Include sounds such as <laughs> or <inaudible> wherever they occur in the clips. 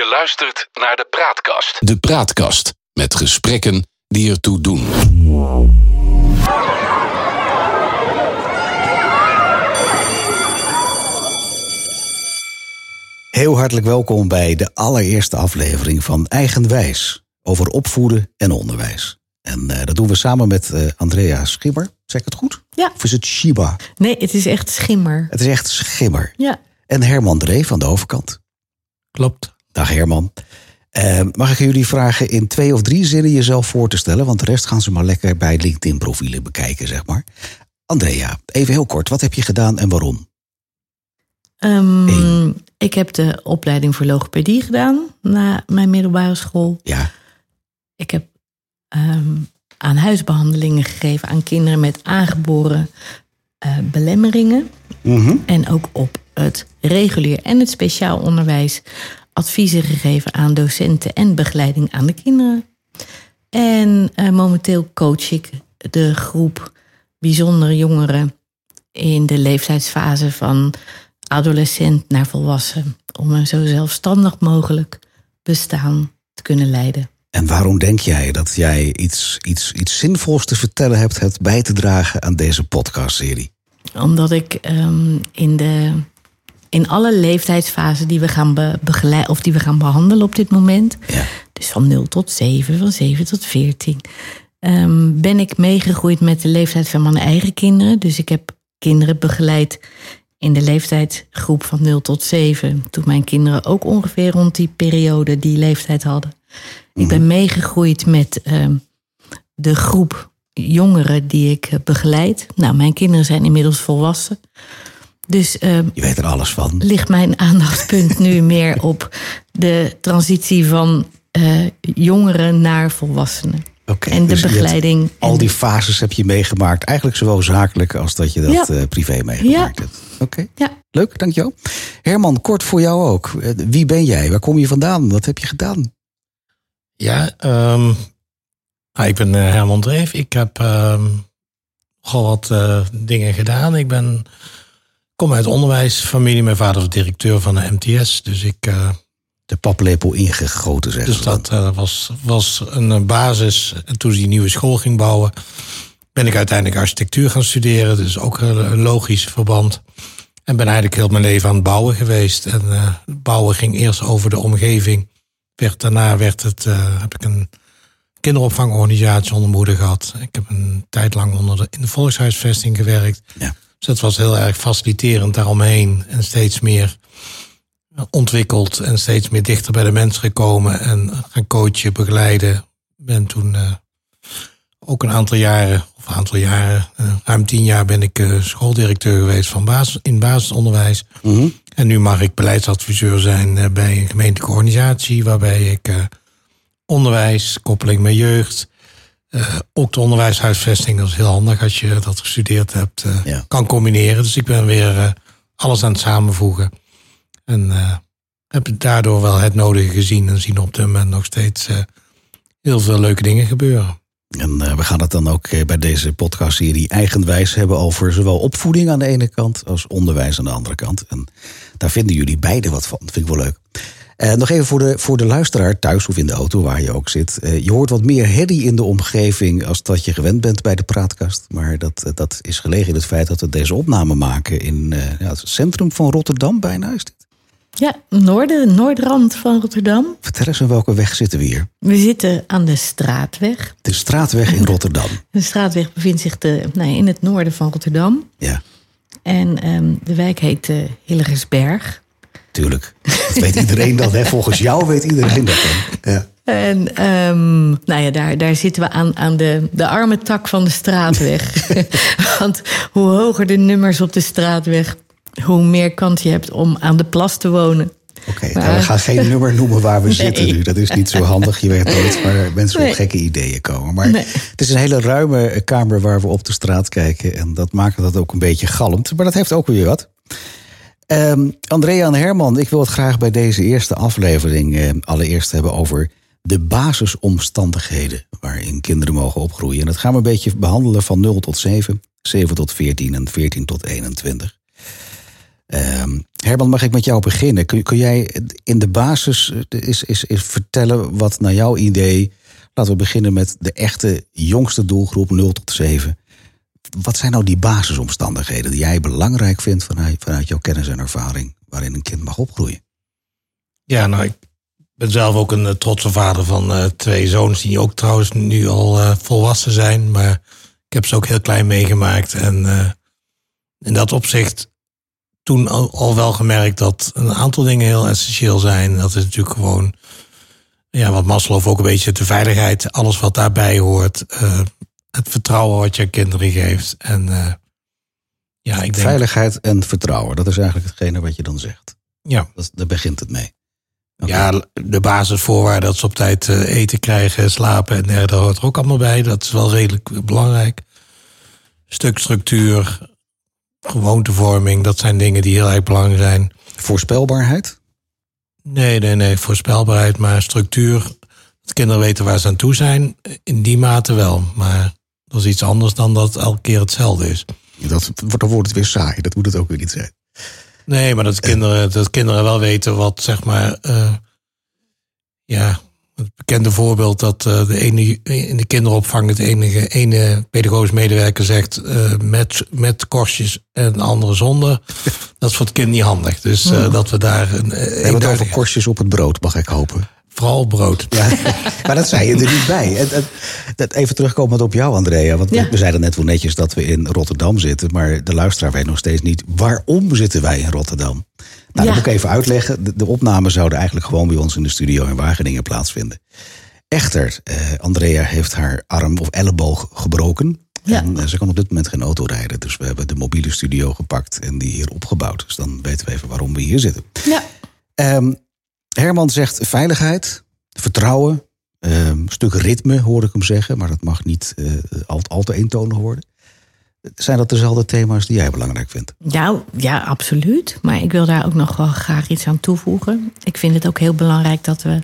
Je luistert naar de Praatkast. De Praatkast met gesprekken die ertoe doen. Heel hartelijk welkom bij de allereerste aflevering van Eigenwijs over opvoeden en onderwijs. En eh, dat doen we samen met eh, Andrea Schimmer. Zeg ik het goed? Ja. Of is het Shiba? Nee, het is echt schimmer. Het is echt Schimmer. Ja. En Herman Dree van de overkant. Klopt. Dag Herman. Eh, mag ik jullie vragen in twee of drie zinnen jezelf voor te stellen? Want de rest gaan ze maar lekker bij LinkedIn-profielen bekijken, zeg maar. Andrea, even heel kort. Wat heb je gedaan en waarom? Ehm, ik heb de opleiding voor logopedie gedaan na mijn middelbare school. Ja, Ik heb ehm, aan huisbehandelingen gegeven aan kinderen met aangeboren eh, belemmeringen. Mhm. En ook op het regulier en het speciaal onderwijs adviezen gegeven aan docenten en begeleiding aan de kinderen. En eh, momenteel coach ik de groep bijzondere jongeren in de leeftijdsfase van adolescent naar volwassen. Om een zo zelfstandig mogelijk bestaan te kunnen leiden. En waarom denk jij dat jij iets, iets, iets zinvols te vertellen hebt, hebt bij te dragen aan deze podcastserie? Omdat ik ehm, in, de, in alle leeftijdsfasen die we gaan be, begeleiden of die we gaan behandelen op dit moment, Ja. dus van 0 tot 7, van 7 tot 14, ehm, ben ik meegegroeid met de leeftijd van mijn eigen kinderen. Dus ik heb kinderen begeleid in de leeftijdsgroep van 0 tot 7, toen mijn kinderen ook ongeveer rond die periode die leeftijd hadden. Ik ben meegegroeid met ehm, de groep jongeren die ik eh, begeleid. Nou, mijn kinderen zijn inmiddels volwassen. Dus ehm, Je weet er alles van. ligt mijn aandachtspunt nu <laughs> meer op de transitie van eh, jongeren naar volwassenen. Oké, en de dus hebt begeleiding. Al die fases heb je meegemaakt. Eigenlijk zowel zakelijk als dat je dat Ja. eh, privé meegemaakt Ja. hebt. Oké, Ja. leuk, dankjewel. Herman, kort voor jou ook. Eh, Wie ben jij? Waar kom je vandaan? Wat heb je gedaan? Ja, ehm, nou, ik ben Herman Dreef. Ik heb ehm nogal wat eh, dingen gedaan. Ik ben, kom uit onderwijsfamilie. Mijn vader was directeur van de MTS. Dus, ik, eh, De paplepel ingegoten, zeggen dus dat eh, was, was een eh, basis. En toen ze die nieuwe school ging bouwen, ben ik uiteindelijk architectuur gaan studeren. Dus ook een, een logisch verband. En ben eigenlijk heel mijn leven aan het bouwen geweest. En bouwen ging eerst over de omgeving. Werd, daarna werd het, heb ik een kinderopvangorganisatie onder moeder gehad. Ik heb een tijd lang onder de, in de volkshuisvesting gewerkt. Ja. Dus dat was heel erg faciliterend daaromheen. En steeds meer ontwikkeld en steeds meer dichter bij de mens gekomen. En gaan coachen, begeleiden. Ben toen eh, ook een aantal jaren, of een aantal jaren, eh, ruim tien jaar ben ik eh, schooldirecteur geweest van basis, in basisonderwijs. Mhm. En nu mag ik beleidsadviseur zijn eh, bij een gemeentelijke organisatie, waarbij ik eh, onderwijs, koppeling met jeugd, eh, ook de onderwijshuisvesting, dat is heel handig als je dat gestudeerd hebt, eh, Ja. kan combineren. Dus ik ben weer eh, alles aan het samenvoegen. En heb daardoor wel het nodige gezien en zien op dit moment nog steeds heel veel leuke dingen gebeuren. En we gaan het dan ook bij deze podcastserie eigenwijs hebben over zowel opvoeding aan de ene kant als onderwijs aan de andere kant. En daar vinden jullie beide wat van. Dat vind ik wel leuk. Eh, nog even voor de, voor de luisteraar thuis of in de auto waar je ook zit. Eh, je hoort wat meer herrie in de omgeving als dat je gewend bent bij de praatkast. Maar dat, eh, dat is gelegen in het feit dat we deze opname maken in het centrum van Rotterdam bijna is dit. Ja, noorden, noordrand van Rotterdam. Vertel eens, aan welke weg zitten we hier? We zitten aan de straatweg. De straatweg in Rotterdam. <laughs> De straatweg bevindt zich de, nou, in het noorden van Rotterdam. Ja, En ehm, de wijk heet Hillegersberg. Tuurlijk. Dat weet iedereen dan. Hè? Volgens jou weet iedereen dat dan. Ja. En ehm, nou ja, daar, daar zitten we aan, aan de, de arme tak van de straatweg. <laughs> Want hoe hoger de nummers op de straatweg, hoe meer kans je hebt om aan de plas te wonen. Oké, Maar- nou, we gaan geen <laughs> nummer noemen waar we zitten nu. Dat is niet zo handig. Je weet nooit waar mensen Nee. op gekke ideeën komen. Maar Nee. het is een hele ruime kamer waar we op de straat kijken. En dat maakt dat ook een beetje galmt. Maar dat heeft ook weer wat. Ehm, Andrea en Herman, ik wil het graag bij deze eerste aflevering eh, allereerst hebben over de basisomstandigheden waarin kinderen mogen opgroeien. En dat gaan we een beetje behandelen van 0 tot 7, 7 tot 14 en 14 tot 21. Ehm, Herman, mag ik met jou beginnen? Kun, kun jij in de basis eh, is, is, is vertellen wat naar jouw idee... Laten we beginnen met de echte jongste doelgroep 0 tot 7. Wat zijn nou die basisomstandigheden die jij belangrijk vindt vanuit, vanuit jouw kennis en ervaring... waarin een kind mag opgroeien? Ja, nou, ik ben zelf ook een uh, trotse vader van uh, twee zoons... die ook trouwens nu al uh, volwassen zijn. Maar ik heb ze ook heel klein meegemaakt. En in dat opzicht toen al, al, wel gemerkt dat een aantal dingen heel essentieel zijn. Dat is natuurlijk gewoon, ja, wat Maslow ook een beetje de veiligheid, alles wat daarbij hoort. Het vertrouwen wat je kinderen geeft. En uh, ja, ik denk. Veiligheid en vertrouwen, dat is eigenlijk hetgene wat je dan zegt. Ja. Dat, daar begint het mee. Okay. Ja, de basisvoorwaarden dat ze op tijd uh, eten krijgen, slapen en daar hoort er ook allemaal bij. Dat is wel redelijk belangrijk. Stuk structuur, gewoontevorming, dat zijn dingen die heel erg belangrijk zijn. Voorspelbaarheid? Nee, nee, nee, voorspelbaarheid, maar structuur. Dat kinderen weten waar ze aan toe zijn, in die mate wel. Maar dat is iets anders dan dat elke keer hetzelfde is. Dat, dan wordt het weer saai, dat moet het ook weer niet zijn. Nee, maar dat kinderen, dat kinderen wel weten wat, zeg maar, uh, ja, het bekende voorbeeld dat uh, de ene, in de kinderopvang het enige ene pedagogisch medewerker zegt met, met korstjes en de andere zonder. <laughs> dat is voor het kind niet handig. Dus uh, dat we daar een. We hebben het over korstjes op het brood, mag ik hopen. Vooral brood. Ja, <laughs> maar dat zei je er niet bij. En, en, even terugkomend op jou, Andrea. Want ja. we zeiden net wel netjes dat we in Rotterdam zitten. Maar de luisteraar weet nog steeds niet waarom zitten wij in Rotterdam. Nou, dat moet ik even uitleggen. De, de, opnames zouden eigenlijk gewoon bij ons in de studio in Wageningen plaatsvinden. Echter, eh, Andrea heeft haar arm of elleboog gebroken. Ja. En uh, ze kan op dit moment geen auto rijden. Dus we hebben de mobiele studio gepakt en die hier opgebouwd. Dus dan weten we even waarom we hier zitten. Ja. Um, Herman zegt veiligheid, vertrouwen, um, een stuk ritme hoor ik hem zeggen. Maar dat mag niet uh, al, al te eentonig worden. Zijn dat dezelfde thema's die jij belangrijk vindt? Ja, ja, absoluut. Maar ik wil daar ook nog wel graag iets aan toevoegen. Ik vind het ook heel belangrijk dat we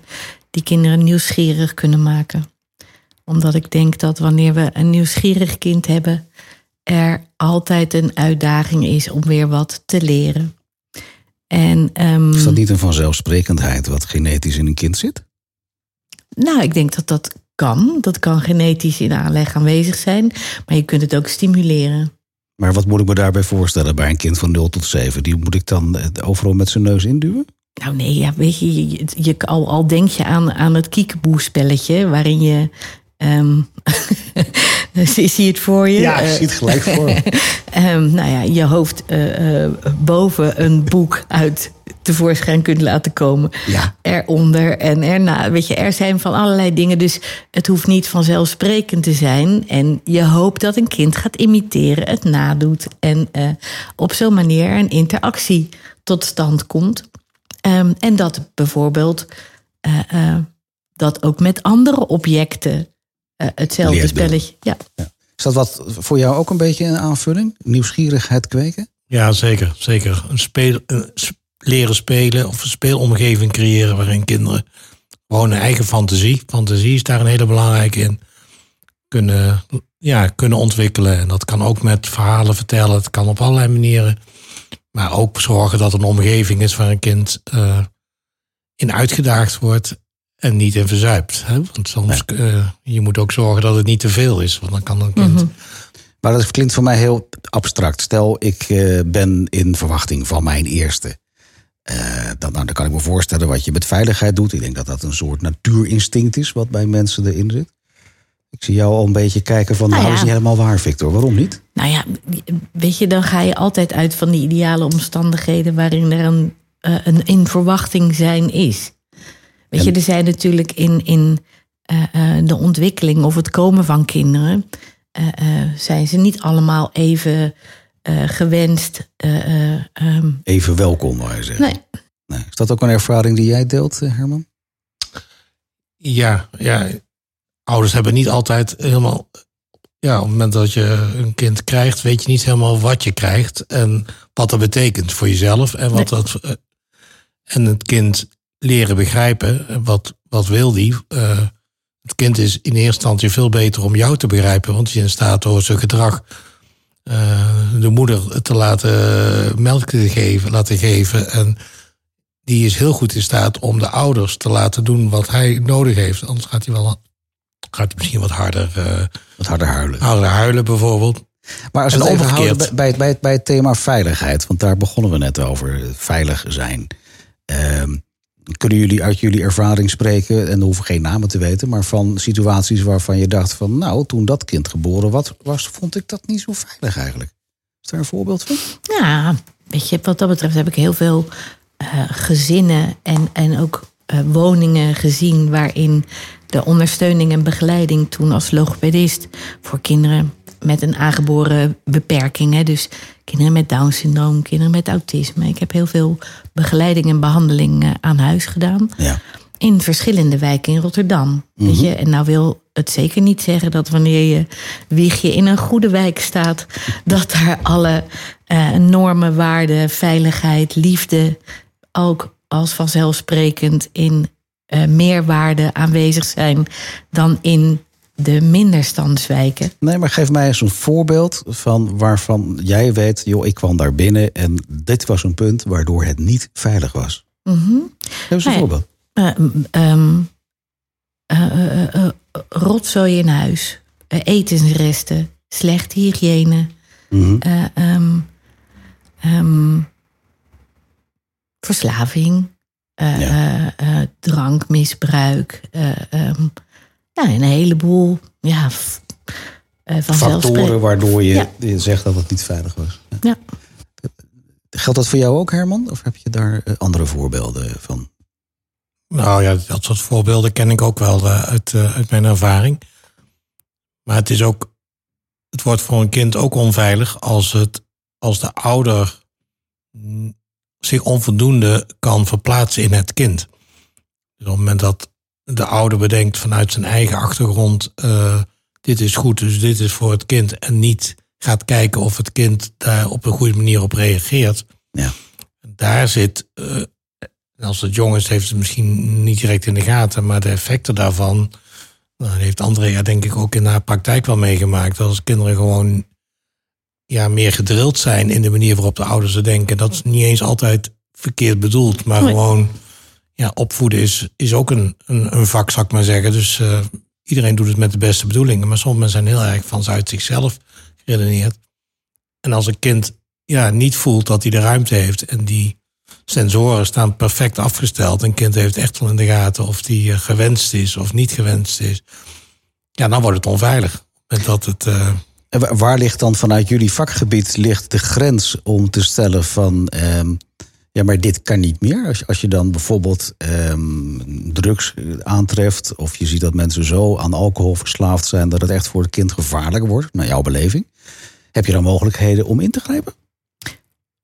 die kinderen nieuwsgierig kunnen maken. Omdat ik denk dat wanneer we een nieuwsgierig kind hebben, er altijd een uitdaging is om weer wat te leren. En, um, is dat niet een vanzelfsprekendheid wat genetisch in een kind zit? Nou, ik denk dat dat kan. Dat kan genetisch in de aanleg aanwezig zijn. Maar je kunt het ook stimuleren. Maar wat moet ik me daarbij voorstellen bij een kind van 0 tot 7? Die moet ik dan overal met zijn neus induwen? Nou nee, ja, weet je, je, je al, al denk je aan, aan het kiekeboe-spelletje... waarin je... Um, <laughs> zie je het voor je? Ja, ik zie het gelijk <laughs> voor um, nou ja, je hoofd uh, uh, boven een boek uit tevoorschijn kunt laten komen. Ja. Eronder en erna. Weet je, er zijn van allerlei dingen. Dus het hoeft niet vanzelfsprekend te zijn. En je hoopt dat een kind gaat imiteren, het nadoet. En uh, op zo'n manier een interactie tot stand komt. Um, en dat bijvoorbeeld dat ook met andere objecten hetzelfde Leert spelletje. Ja. ja. Is dat wat voor jou ook een beetje een aanvulling? Nieuwsgierigheid kweken? Ja, zeker. zeker. Een speel, een leren spelen of een speelomgeving creëren waarin kinderen gewoon een eigen fantasie, fantasie is daar een hele belangrijke in, kunnen, ja, kunnen ontwikkelen. En dat kan ook met verhalen vertellen, het kan op allerlei manieren. Maar ook zorgen dat er een omgeving is waar een kind uh, in uitgedaagd wordt en niet in verzuipt. Hè? Want soms, ja. uh, je moet ook zorgen dat het niet te veel is, want dan kan een kind... Mm-hmm. Maar dat klinkt voor mij heel abstract. Stel, ik uh, ben in verwachting van mijn eerste. Uh, dan, nou, dan kan ik me voorstellen wat je met veiligheid doet. Ik denk dat dat een soort natuurinstinct is wat bij mensen erin zit. Ik zie jou al een beetje kijken van, nou, nou ja. dat is niet helemaal waar, Victor. Waarom niet? Nou ja, weet je, dan ga je altijd uit van die ideale omstandigheden waarin er een, uh, een in verwachting zijn is. Weet en... je, er zijn natuurlijk in, in uh, de ontwikkeling of het komen van kinderen, zijn ze niet allemaal even gewenst. Um... Even welkom, wou je zeggen. Nee. nee. Is dat ook een ervaring die jij deelt, Herman? Ja, ja. Ouders hebben niet altijd helemaal ja, op het moment dat je een kind krijgt, weet je niet helemaal wat je krijgt en wat dat betekent voor jezelf en wat nee. dat. En het kind leren begrijpen, wat, wat wil die? Uh, het kind is in eerste instantie veel beter om jou te begrijpen, want je in staat door zijn gedrag eh, de moeder te laten melk te geven, laten geven. En die is heel goed in staat om de ouders te laten doen wat hij nodig heeft. Anders gaat hij wel gaat hij misschien wat harder, eh, Wat harder huilen. harder huilen bijvoorbeeld. Maar als we het even houden bij, bij, bij, bij het thema veiligheid, want daar begonnen we net over, eh, veilig zijn. Ehm, kunnen jullie uit jullie ervaring spreken, en we hoeven geen namen te weten, maar van situaties waarvan je dacht van, nou, toen dat kind geboren wat, was, vond ik dat niet zo veilig eigenlijk. Is daar een voorbeeld van? Ja, weet je, wat dat betreft heb ik heel veel eh, gezinnen en, en ook eh, woningen gezien waarin de ondersteuning en begeleiding toen als logopedist voor kinderen met een aangeboren beperking, hè, dus kinderen met Down syndroom, kinderen met autisme. Ik heb heel veel begeleiding en behandeling eh, aan huis gedaan Ja. in verschillende wijken in Rotterdam. Weet je? En nou wil het zeker niet zeggen dat wanneer je wiegje in een goede wijk staat, <laughs> dat daar alle eh, normen, waarden, veiligheid, liefde ook als vanzelfsprekend in eh, meerwaarde aanwezig zijn dan in de minderstandswijken. Nee, maar geef mij eens een voorbeeld van waarvan jij weet, joh, ik kwam daar binnen en dit was een punt waardoor het niet veilig was. Mhm. Geef eens een Nee. voorbeeld. Eh, ehm, eh, eh, rotzooi in huis, etensresten, slechte hygiëne, verslaving, Ja. drankmisbruik, eh, ehm, nou, een heleboel ja, eh. Factoren waardoor je, Ja. je zegt dat het niet veilig was. Ja. Geldt dat voor jou ook, Herman? Of heb je daar eh, andere voorbeelden van? Nou ja, dat soort voorbeelden ken ik ook wel eh, uit, uit mijn ervaring. Maar het is ook, het wordt voor een kind ook onveilig als, het, als de ouder zich onvoldoende kan verplaatsen in het kind. Dus op het moment dat de ouder bedenkt vanuit zijn eigen achtergrond, eh, dit is goed, dus dit is voor het kind, en niet gaat kijken of het kind daar op een goede manier op reageert. Ja. Daar zit eh, als het jong is, heeft het misschien niet direct in de gaten, maar de effecten daarvan, nou, dat heeft Andrea denk ik ook in haar praktijk wel meegemaakt. Dat als kinderen gewoon ja, meer gedrild zijn in de manier waarop de ouders ze denken, dat is niet eens altijd verkeerd bedoeld, maar Nee. gewoon ja, opvoeden is, is ook een, een, een vak, zou ik maar zeggen. Dus eh, iedereen doet het met de beste bedoelingen, maar sommige mensen zijn heel erg vanuit zichzelf geredeneerd. En als een kind ja, niet voelt dat hij de ruimte heeft en die sensoren staan perfect afgesteld. Een kind heeft echt wel in de gaten of die eh, gewenst is of niet gewenst is. Ja, dan wordt het onveilig. Met dat het, eh, En wa- waar ligt dan vanuit jullie vakgebied ligt de grens om te stellen van... ehm, ja, maar dit kan niet meer. Als je, als je dan bijvoorbeeld ehm, drugs eh, aantreft... of je ziet dat mensen zo aan alcohol verslaafd zijn... dat het echt voor het kind gevaarlijk wordt, naar jouw beleving... heb je dan mogelijkheden om in te grijpen?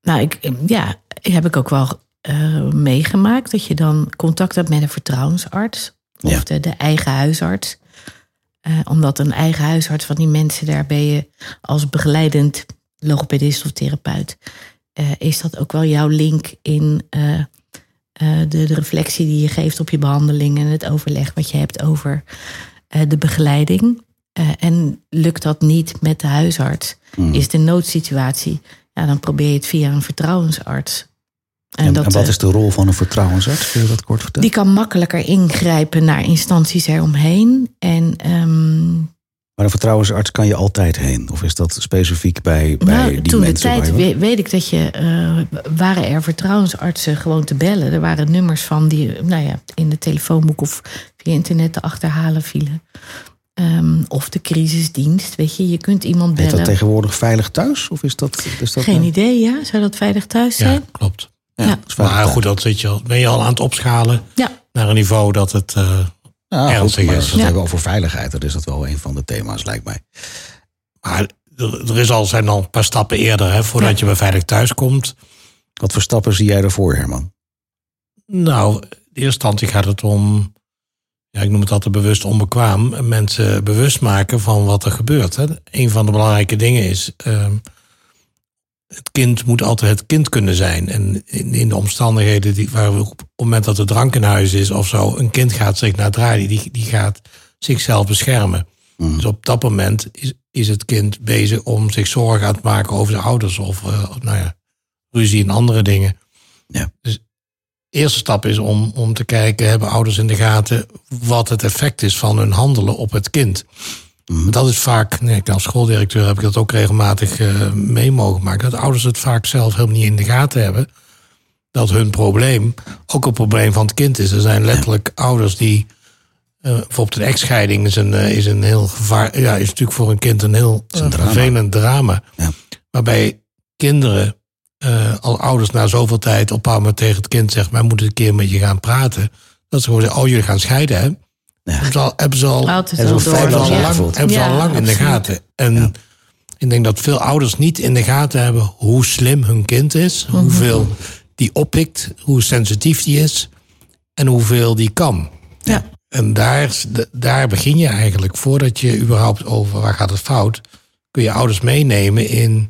Nou, ik, ja, heb ik ook wel eh, meegemaakt. Dat je dan contact hebt met een vertrouwensarts. Of Ja. de, de eigen huisarts. Eh, omdat een eigen huisarts van die mensen, daar ben je als begeleidend logopedist of therapeut. Eh, is dat ook wel jouw link in eh, eh, de, de reflectie die je geeft op je behandeling en het overleg wat je hebt over de begeleiding. En lukt dat niet met de huisarts, Hmm. is de noodsituatie, ja, dan probeer je het via een vertrouwensarts. En, en, wat is de rol van een vertrouwensarts? Kun je dat kort vertellen? die kan makkelijker ingrijpen naar instanties eromheen. En ehm, Maar een vertrouwensarts kan je altijd heen? Of is dat specifiek bij, bij nou, die toen de mensen? tijd je- weet ik dat je eh, waren er vertrouwensartsen gewoon te bellen. Er waren nummers van die nou ja, in de telefoonboek of via internet te achterhalen vielen. Ehm, of de crisisdienst, weet je, je kunt iemand Heet dat bellen. tegenwoordig veilig thuis? Of is dat, is dat Geen nou- idee, ja? Zou dat veilig thuis ja, zijn? klopt. Ja, Ja. dat is veilig Maar goed, dat zit je al, ben je al aan het opschalen Ja. naar een niveau dat het. eh, Ja, goed, ernstig is. als we Ja. hebben over veiligheid, dan is dat wel een van de thema's, lijkt mij. maar er, is al, zijn al een paar stappen eerder hè, voordat Ja. je bij veilig thuis komt. Wat voor stappen zie jij ervoor, Herman? Nou, in eerste instantie gaat het om, ja, ik noem het altijd bewust onbekwaam, mensen bewust maken van wat er gebeurt. Hè. Een van de belangrijke dingen is, ehm, het kind moet altijd het kind kunnen zijn. En in, in de omstandigheden die, waar we op het moment dat er drank in huis is of zo, een kind gaat zich naar draaien, die, die gaat zichzelf beschermen. Mhm. Dus op dat moment is, is het kind bezig om zich zorgen aan te maken over zijn ouders of uh, nou ja, ruzie en andere dingen. Ja. Dus de eerste stap is om, om te kijken, hebben ouders in de gaten wat het effect is van hun handelen op het kind. Dat is vaak, nee, als schooldirecteur heb ik dat ook regelmatig uh, mee mogen maken, dat ouders het vaak zelf helemaal niet in de gaten hebben. Dat hun probleem ook een probleem van het kind is. Er zijn letterlijk ouders die uh, bijvoorbeeld een echtscheiding is een, uh, is een heel gevaar. Ja, is natuurlijk voor een kind een heel een drama. vervelend drama. Ja. Waarbij kinderen, als ouders na zoveel tijd op een tegen het kind zeggen: Wij moeten een keer met je gaan praten. Dat ze gewoon zeggen: Oh, jullie gaan scheiden, hè? Ja. Hebben ze al, hebben ze al, feit hebben al Ja. lang, hebben ze al lang in de gaten. En Ja. ik denk dat veel ouders niet in de gaten hebben hoe slim hun kind is, Mhm. hoeveel die oppikt, hoe sensitief die is en hoeveel die kan. Ja. En daar, daar begin je eigenlijk, voordat je überhaupt over waar gaat het fout, kun je ouders meenemen in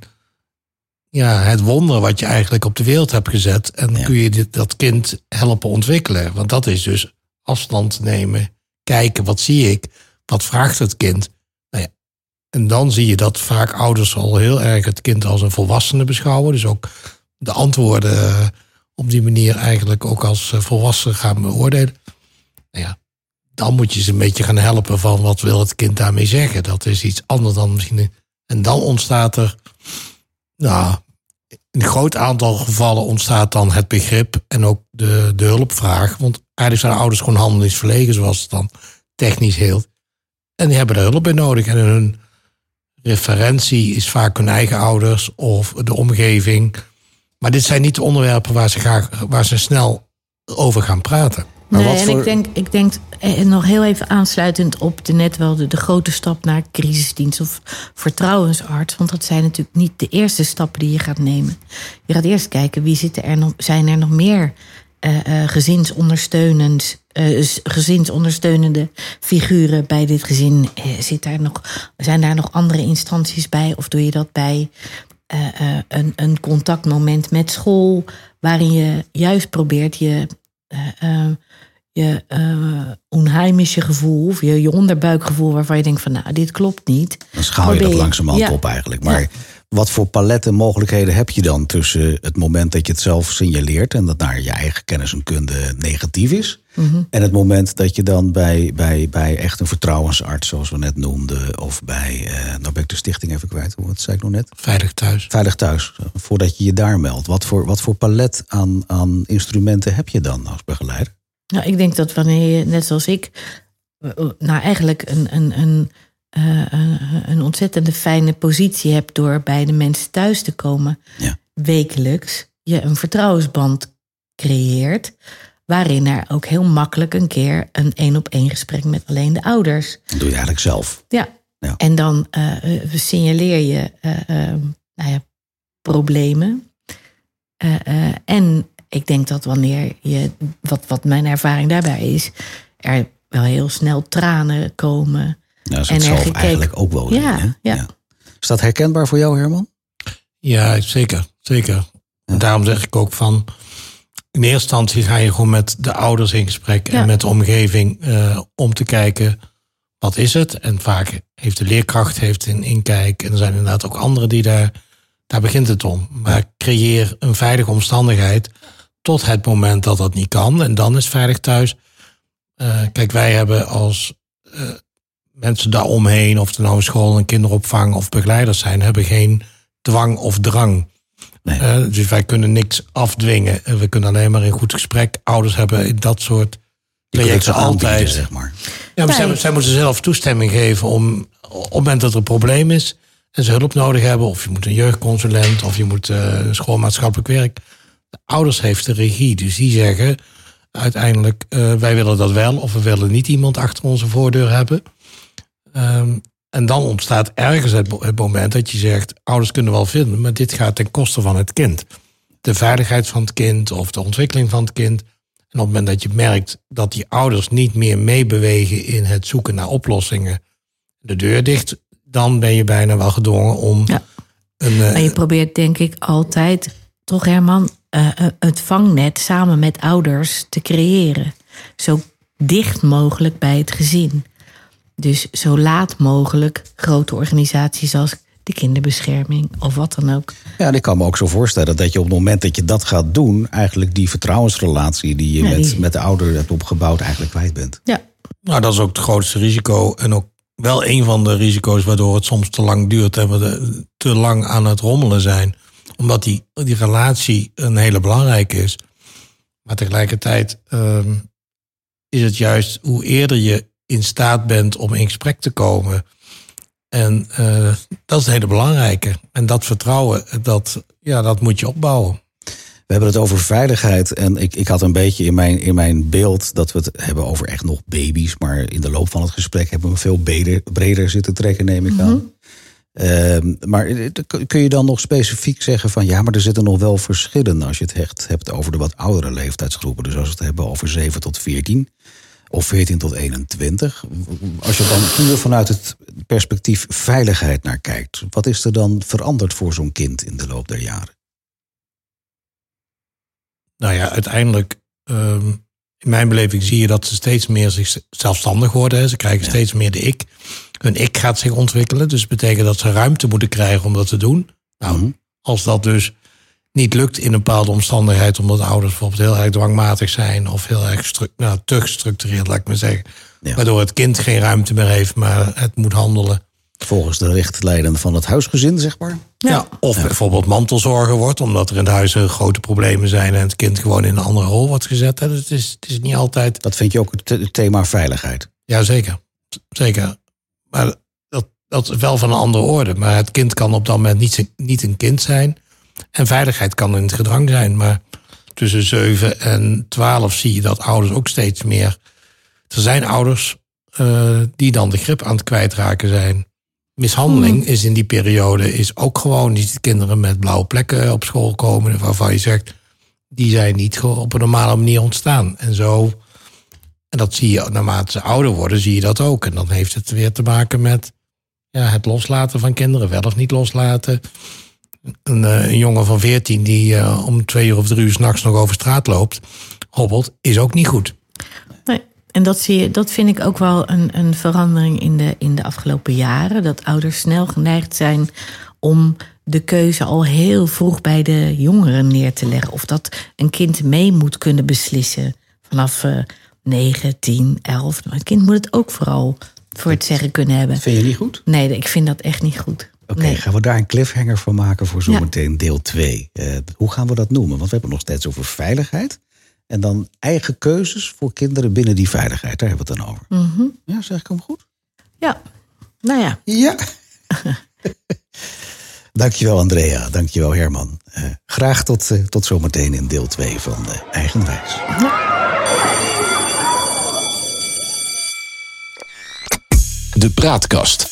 ja, het wonder wat je eigenlijk op de wereld hebt gezet. En Ja. kun je dit, dat kind helpen ontwikkelen. Want dat is dus afstand nemen, kijken, wat zie ik, wat vraagt het kind. Nou ja, en dan zie je dat vaak ouders al heel erg het kind als een volwassene beschouwen. Dus ook de antwoorden eh, op die manier eigenlijk ook als eh, volwassen gaan beoordelen. Nou ja, dan moet je ze een beetje gaan helpen van wat wil het kind daarmee zeggen. Dat is iets anders dan misschien. En dan ontstaat er, nou, in een groot aantal gevallen ontstaat dan het begrip en ook de, de hulpvraag. Want eigenlijk zijn ouders gewoon handelingsverlegen, zoals het dan technisch heelt. En die hebben er hulp bij nodig. En hun referentie is vaak hun eigen ouders of de omgeving. Maar dit zijn niet de onderwerpen waar ze, graag, waar ze snel over gaan praten. Maar nee, wat en voor- ik denk, ik denk eh, nog heel even aansluitend op de net wel de, de grote stap naar crisisdienst of vertrouwensarts. Want dat zijn natuurlijk niet de eerste stappen die je gaat nemen. Je gaat eerst kijken wie zitten er nog, zijn er nog meer eh, eh, gezinsondersteunend, eh, gezinsondersteunende figuren bij dit gezin. Zit daar nog, zijn daar nog andere instanties bij? Of doe je dat bij een, een contactmoment met school, waarin je juist probeert je, je onheimische gevoel, of je, je onderbuikgevoel, waarvan je denkt van nou, dit klopt niet. Dan schaal je Probeer dat langzamerhand Ja. op eigenlijk. Maar Ja. Wat voor paletten mogelijkheden heb je dan tussen het moment dat je het zelf signaleert en dat naar je eigen kennis en kunde negatief is, Mhm. en het moment dat je dan bij, bij, bij echt een vertrouwensarts, zoals we net noemden, of bij, eh nou ben ik de stichting even kwijt, wat zei ik nog net? Veilig thuis. Veilig thuis, voordat je je daar meldt. Wat voor, wat voor palet aan, aan instrumenten heb je dan als begeleider? Nou, ik denk dat wanneer je, net zoals ik, eh, nou eigenlijk een, een, een, eh, een- een ontzettende fijne positie hebt door bij de mensen thuis te komen, Ja. wekelijks, je een vertrouwensband creëert, waarin er ook heel makkelijk een keer een één op één gesprek met alleen de ouders. Dat doe je eigenlijk zelf. Ja. Ja. En dan eh, eh, signaleer je eh, eh, nou ja, problemen. Eh, eh, en ik denk dat wanneer je, wat, wat mijn ervaring daarbij is, er wel heel snel tranen komen. Nou, En het zelf gekeken- eigenlijk ook wel. Ja, ja. Is dat herkenbaar voor jou, Herman? Ja, zeker. zeker. En daarom zeg ik ook van. In eerste instantie ga je gewoon met de ouders in gesprek Ja. en met de omgeving eh, om te kijken wat is het. En vaak heeft de leerkracht heeft een inkijk en er zijn inderdaad ook anderen die daar, daar begint het om. Maar creëer een veilige omstandigheid tot het moment dat dat niet kan. En dan is veilig thuis. Eh, kijk, wij hebben als eh, mensen daaromheen, of het nou een school, een kinderopvang of begeleiders zijn, hebben geen dwang of drang. Nee. Eh, dus wij kunnen niks afdwingen. Eh, We kunnen alleen maar in goed gesprek. Ouders hebben in dat soort aanbieden, altijd. zeg maar. Ja, maar zij, Nee. zij moeten zelf toestemming geven om op het moment dat er een probleem is en ze hulp nodig hebben, of je moet een jeugdconsulent of je moet eh, een schoolmaatschappelijk werk. De ouders heeft de regie, dus die zeggen uiteindelijk eh, wij willen dat wel of we willen niet iemand achter onze voordeur hebben. Ehm, en dan ontstaat ergens het, het moment dat je zegt ouders kunnen wel vinden, maar dit gaat ten koste van het kind. De veiligheid van het kind of de ontwikkeling van het kind. En op het moment dat je merkt dat die ouders niet meer meebewegen in het zoeken naar oplossingen, de deur dicht, dan ben je bijna wel gedwongen om Ja. een. eh, Maar je probeert denk ik altijd, toch Herman, eh, het vangnet samen met ouders te creëren. Zo dicht mogelijk bij het gezin. Dus zo laat mogelijk grote organisaties als de kinderbescherming of wat dan ook. Ja, ik kan me ook zo voorstellen dat je op het moment dat je dat gaat doen, eigenlijk die vertrouwensrelatie die je Ja, met, die- met de ouder hebt opgebouwd, eigenlijk kwijt bent. Ja, Nou, dat is ook het grootste risico. En ook wel een van de risico's waardoor het soms te lang duurt en we te lang aan het rommelen zijn. Omdat die, die relatie een hele belangrijke is. Maar tegelijkertijd ehm, is het juist hoe eerder je in staat bent om in gesprek te komen. En eh, dat is het hele belangrijke. En dat vertrouwen, dat, ja, dat moet je opbouwen. We hebben het over veiligheid. En ik, ik had een beetje in mijn, in mijn beeld dat we het hebben over echt nog baby's. Maar in de loop van het gesprek hebben we veel breder, breder zitten trekken, neem ik aan. Ehm, maar eh, kun je dan nog specifiek zeggen van ja, maar er zitten nog wel verschillen als je het echt hebt over de wat oudere leeftijdsgroepen. Dus als we het hebben over 7 tot 14 of 14 tot 21. Als je dan puur vanuit het perspectief veiligheid naar kijkt, wat is er dan veranderd voor zo'n kind in de loop der jaren? nou ja, uiteindelijk, ehm, in mijn beleving zie je dat ze steeds meer zich zelfstandig worden. Hè. Ze krijgen steeds meer de ik. Hun ik gaat zich ontwikkelen. Dus dat betekent dat ze ruimte moeten krijgen om dat te doen. Nou, Mhm. als dat dus niet lukt in een bepaalde omstandigheid, omdat ouders bijvoorbeeld heel erg dwangmatig zijn of heel erg stru- nou, te gestructureerd, laat ik maar zeggen. Ja. Waardoor het kind geen ruimte meer heeft, maar het moet handelen. Volgens de richtlijnen van het huisgezin, zeg maar. Ja. Of bijvoorbeeld mantelzorger wordt, omdat er in het huis grote problemen zijn en het kind gewoon in een andere rol wordt gezet. Hè. Dus het, is, het is niet altijd. Dat vind je ook het the- het thema veiligheid. Ja, zeker. Zeker. Maar dat, dat is wel van een andere orde. Maar het kind kan op dat moment niet, niet een kind zijn. En veiligheid kan in het gedrang zijn. Maar tussen 7 en 12 zie je dat ouders ook steeds meer. Er zijn ouders eh, die dan de grip aan het kwijtraken zijn. Mishandeling is in die periode is ook gewoon. Ziet kinderen met blauwe plekken op school komen. Waarvan je zegt, die zijn niet op een normale manier ontstaan. En zo en dat zie je naarmate ze ouder worden, zie je dat ook. En dan heeft het weer te maken met ja, het loslaten van kinderen, wel of niet loslaten. Een, eh, een jongen van 14 die eh, om twee uur of drie uur s'nachts nog over straat loopt, hobbelt, is ook niet goed. Nee. En dat, zie je, dat vind ik ook wel een, een verandering in de, in de afgelopen jaren. Dat ouders snel geneigd zijn om de keuze al heel vroeg bij de jongeren neer te leggen. Of dat een kind mee moet kunnen beslissen vanaf eh 9, 10, 11. Maar het kind moet het ook vooral voor het zeggen kunnen hebben. Vind je niet goed? Nee, ik vind dat echt niet goed. Oké, Nee. gaan we daar een cliffhanger voor maken voor Ja. zometeen deel 2. hoe gaan we dat noemen? Want we hebben het nog steeds over veiligheid. En dan eigen keuzes voor kinderen binnen die veiligheid. Daar hebben we het dan over. Mhm. Ja, zeg ik hem goed? Ja, nou ja. Ja. <laughs> Dankjewel Andrea, dankjewel Herman. Eh, graag tot, eh, tot zometeen in deel 2 van eh, Eigenwijs. De Praatkast.